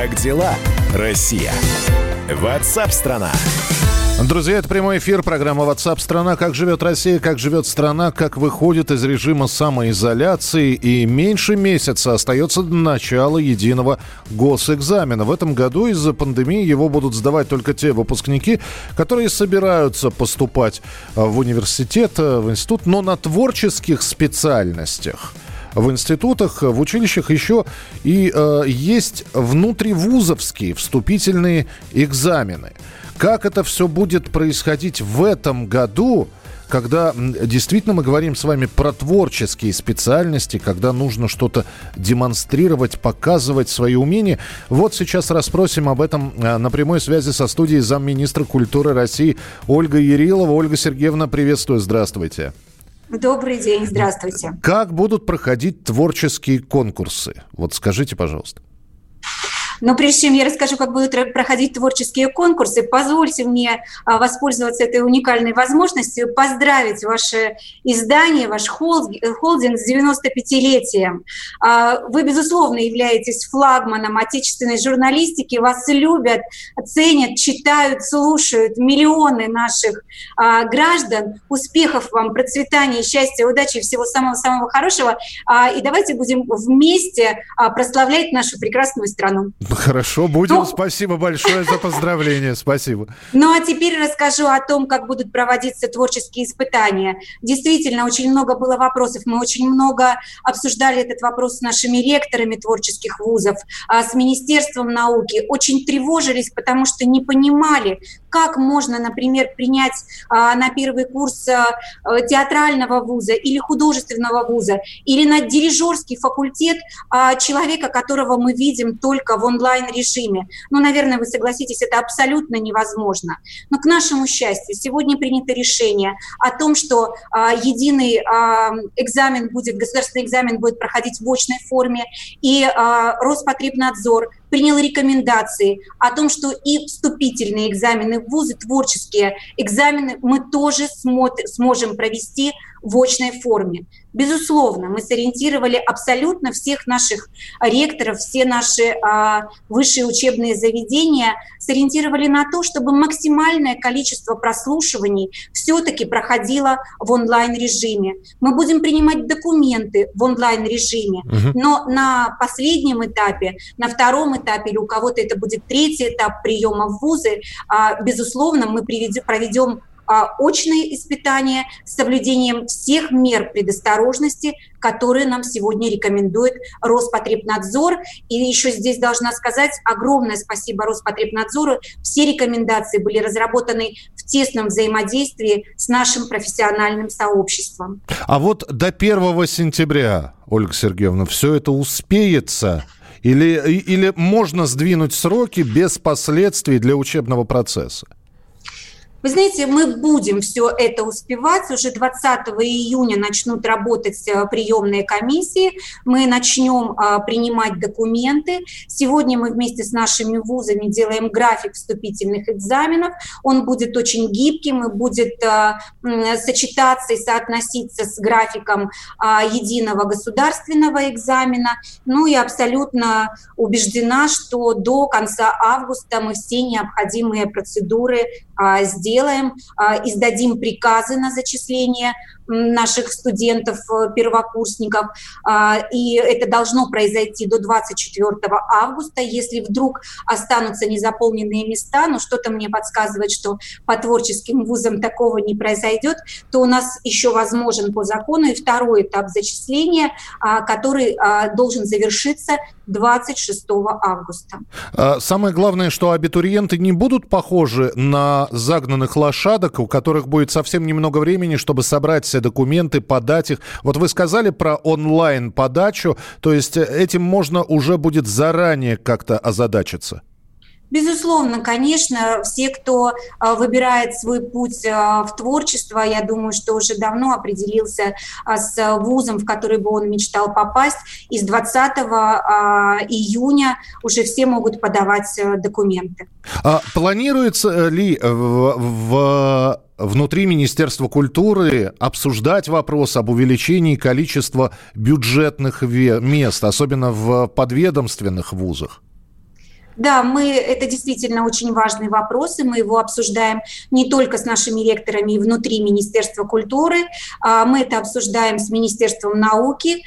Как дела, Россия? Ватсап-страна! Друзья, это прямой эфир, программа WhatsApp страна Как живет Россия, как живет страна, как выходит из режима самоизоляции. И меньше месяца остается до начала единого госэкзамена. В этом году из-за пандемии его будут сдавать только те выпускники, которые собираются поступать в университет, в институт, но на творческих специальностях в институтах, в училищах еще и э, есть внутривузовские вступительные экзамены. Как это все будет происходить в этом году, когда действительно мы говорим с вами про творческие специальности, когда нужно что-то демонстрировать, показывать свои умения. Вот сейчас расспросим об этом э, на прямой связи со студией замминистра культуры России Ольга Ярилова. Ольга Сергеевна, приветствую, здравствуйте. Добрый день, здравствуйте. Как будут проходить творческие конкурсы? Вот скажите, пожалуйста. Но прежде чем я расскажу, как будут проходить творческие конкурсы, позвольте мне а, воспользоваться этой уникальной возможностью, поздравить ваше издание, ваш холдинг с 95-летием. А, вы, безусловно, являетесь флагманом отечественной журналистики, вас любят, ценят, читают, слушают миллионы наших а, граждан. Успехов вам, процветания, счастья, удачи, всего самого-самого хорошего. И давайте будем вместе прославлять нашу прекрасную страну. Хорошо, будем. Ну, Спасибо большое за поздравление. Спасибо. Ну а теперь расскажу о том, как будут проводиться творческие испытания. Действительно, очень много было вопросов. Мы очень много обсуждали этот вопрос с нашими ректорами творческих вузов, а, с Министерством науки. Очень тревожились, потому что не понимали, как можно, например, принять а, на первый курс а, театрального вуза или художественного вуза, или на дирижерский факультет человека, которого мы видим только в онлайн-режиме. Ну, наверное, вы согласитесь, это абсолютно невозможно. Но, к нашему счастью, сегодня принято решение о том, что а, единый а, экзамен будет, государственный экзамен будет проходить в очной форме, и а, Роспотребнадзор принял рекомендации о том, что и вступительные экзамены в вузы, творческие экзамены мы тоже сможем провести в очной форме. Безусловно, мы сориентировали абсолютно всех наших ректоров, все наши а, высшие учебные заведения, сориентировали на то, чтобы максимальное количество прослушиваний все-таки проходило в онлайн-режиме. Мы будем принимать документы в онлайн-режиме, угу. но на последнем этапе, на втором этапе, или у кого-то это будет третий этап приема в вузы, а, безусловно, мы проведем а, очные испытания с соблюдением всех мер предосторожности, которые нам сегодня рекомендует Роспотребнадзор. И еще здесь должна сказать огромное спасибо Роспотребнадзору. Все рекомендации были разработаны в тесном взаимодействии с нашим профессиональным сообществом. А вот до 1 сентября, Ольга Сергеевна, все это успеется? Или, или можно сдвинуть сроки без последствий для учебного процесса? Вы знаете, мы будем все это успевать. Уже 20 июня начнут работать э, приемные комиссии. Мы начнем а, принимать документы. Сегодня мы вместе с нашими вузами делаем график вступительных экзаменов. Он будет очень гибким и будет а, сочетаться и соотноситься с графиком единого государственного экзамена. Ну и абсолютно убеждена, что до конца августа мы все необходимые процедуры сделаем сделаем, а, издадим приказы на зачисление наших студентов, э, первокурсников, а, и это должно произойти до 24 августа. Если вдруг останутся незаполненные места, но что-то мне подсказывает, что по творческим вузам такого не произойдет, то у нас еще возможен по закону и второй этап зачисления, а, который должен завершиться 26 августа. Самое главное, что абитуриенты не будут похожи на загнанных лошадок, у которых будет совсем немного времени, чтобы собрать все документы, подать их. Вот вы сказали про онлайн-подачу, то есть этим можно уже будет заранее как-то озадачиться? Безусловно, конечно, все, кто а, выбирает свой путь а, в творчество, я думаю, что уже давно определился с вузом, в который бы он мечтал попасть. И с 20 июня уже все могут подавать документы. А планируется ли в, в внутри Министерства культуры обсуждать вопрос об увеличении количества бюджетных мест, особенно в подведомственных вузах? Да, мы, это действительно очень важный вопрос, и мы его обсуждаем не только с нашими ректорами внутри Министерства культуры, а мы это обсуждаем с Министерством науки,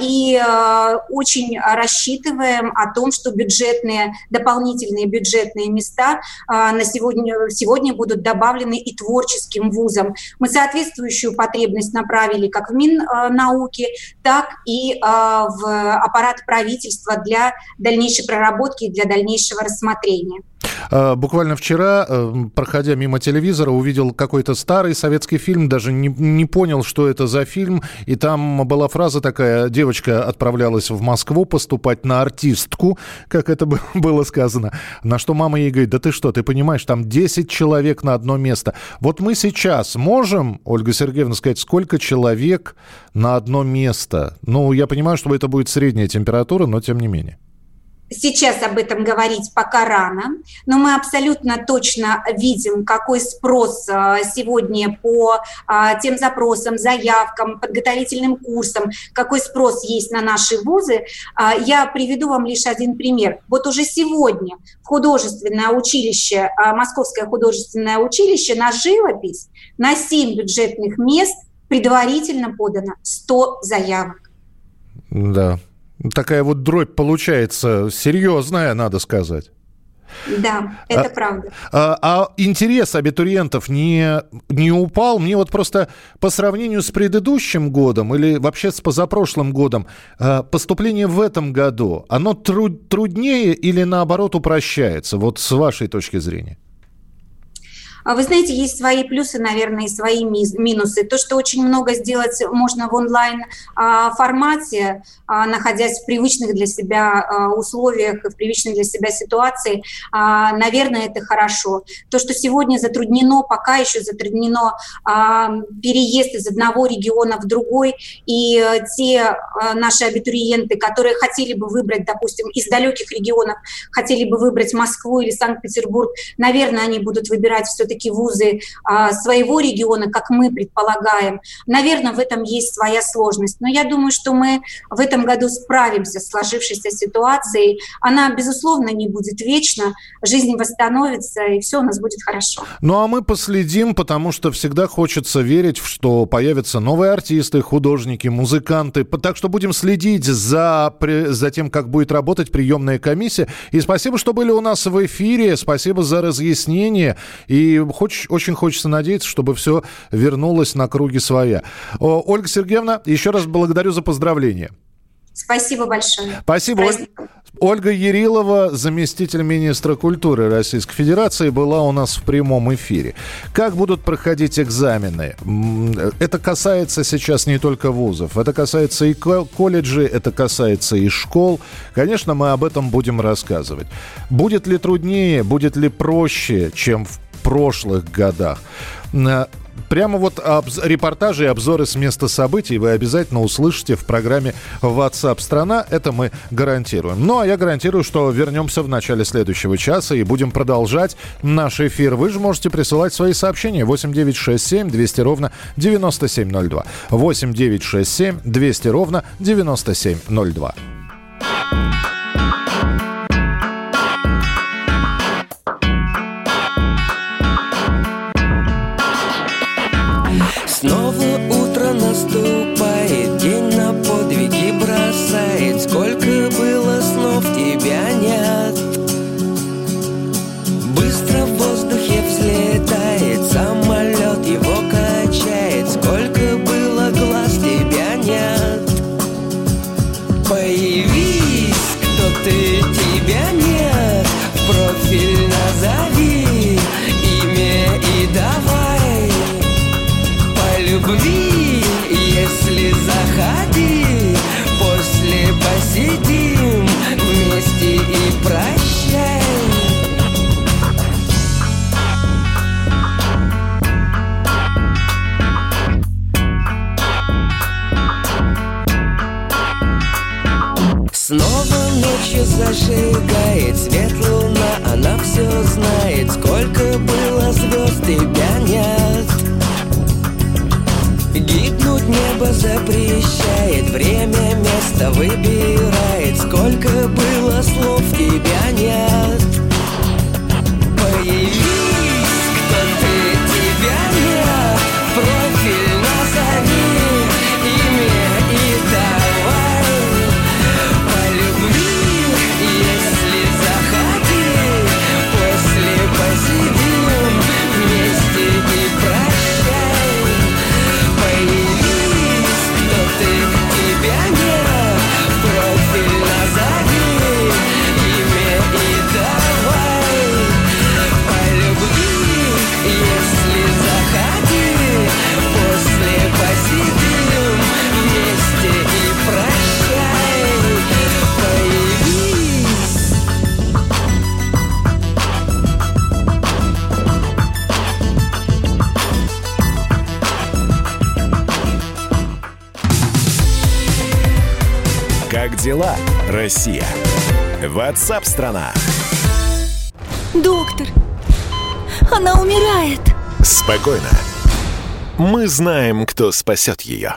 и а, очень рассчитываем о том, что бюджетные, дополнительные бюджетные места а, на сегодня, сегодня будут добавлены и творческим вузам. Мы соответствующую потребность направили как в Миннауке, так и в аппарат правительства для дальнейшей проработки и для дальнейшего рассмотрения. А, буквально вчера, э, проходя мимо телевизора, увидел какой-то старый советский фильм, даже не, не понял, что это за фильм. И там была фраза такая, девочка отправлялась в Москву поступать на артистку, как это было сказано. На что мама ей говорит, да ты что, ты понимаешь, там 10 человек на одно место. Вот мы сейчас можем, Ольга Сергеевна, сказать, сколько человек на одно место? Ну, я понимаю, что это будет средняя температура, но тем не менее. Сейчас об этом говорить пока рано, но мы абсолютно точно видим, какой спрос а, сегодня по а, тем запросам, заявкам, подготовительным курсам, какой спрос есть на наши вузы. А, я приведу вам лишь один пример. Вот уже сегодня художественное училище, Московское художественное училище на живопись на 7 бюджетных мест предварительно подано 100 заявок. Да, Такая вот дробь получается серьезная, надо сказать. Да, это а, правда. А, а интерес абитуриентов не, не упал? Мне вот просто по сравнению с предыдущим годом или вообще с позапрошлым годом, а, поступление в этом году, оно труд, труднее или наоборот упрощается? Вот с вашей точки зрения. А вы знаете, есть свои плюсы, наверное, и свои минусы. То, что очень много сделать можно в онлайн-формате, а, находясь в привычных для себя а, условиях, в привычной для себя ситуации, наверное, это хорошо. То, что сегодня затруднено, пока еще затруднено переезд из одного региона в другой, и э, те наши абитуриенты, которые хотели бы выбрать, допустим, из далеких регионов, хотели бы выбрать Москву или Санкт-Петербург, наверное, они будут выбирать все-таки все-таки вузы а, своего региона, как мы предполагаем. Наверное, в этом есть своя сложность. Но я думаю, что мы в этом году справимся с сложившейся ситуацией. Она, безусловно, не будет вечно. Жизнь восстановится, и все у нас будет хорошо. Ну, а мы последим, потому что всегда хочется верить, что появятся новые артисты, художники, музыканты. Так что будем следить за, за тем, как будет работать приемная комиссия. И спасибо, что были у нас в эфире. Спасибо за разъяснение. И хоч, очень хочется надеяться, чтобы все вернулось на круги своя. О, Ольга Сергеевна, еще раз благодарю за поздравления. Спасибо большое. Спасибо. Ольга Ерилова, заместитель министра культуры Российской Федерации, была у нас в прямом эфире. Как будут проходить экзамены? Это касается сейчас не только вузов. Это касается и колледжей, это касается и школ. Конечно, мы об этом будем рассказывать. Будет ли труднее, будет ли проще, чем в прошлых годах. Э, прямо вот обз- репортажи и обзоры с места событий вы обязательно услышите в программе WhatsApp страна. Это мы гарантируем. Ну, а я гарантирую, что вернемся в начале следующего часа и будем продолжать наш эфир. Вы же можете присылать свои сообщения 8967 200 ровно 9702. 8967 200 ровно 9702. Небо запрещает, время место выбирает. Сколько было слов, тебя нет Россия? Ватсап-страна! Доктор, она умирает. Спокойно. Мы знаем, кто спасет ее.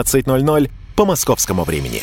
17.00 по московскому времени.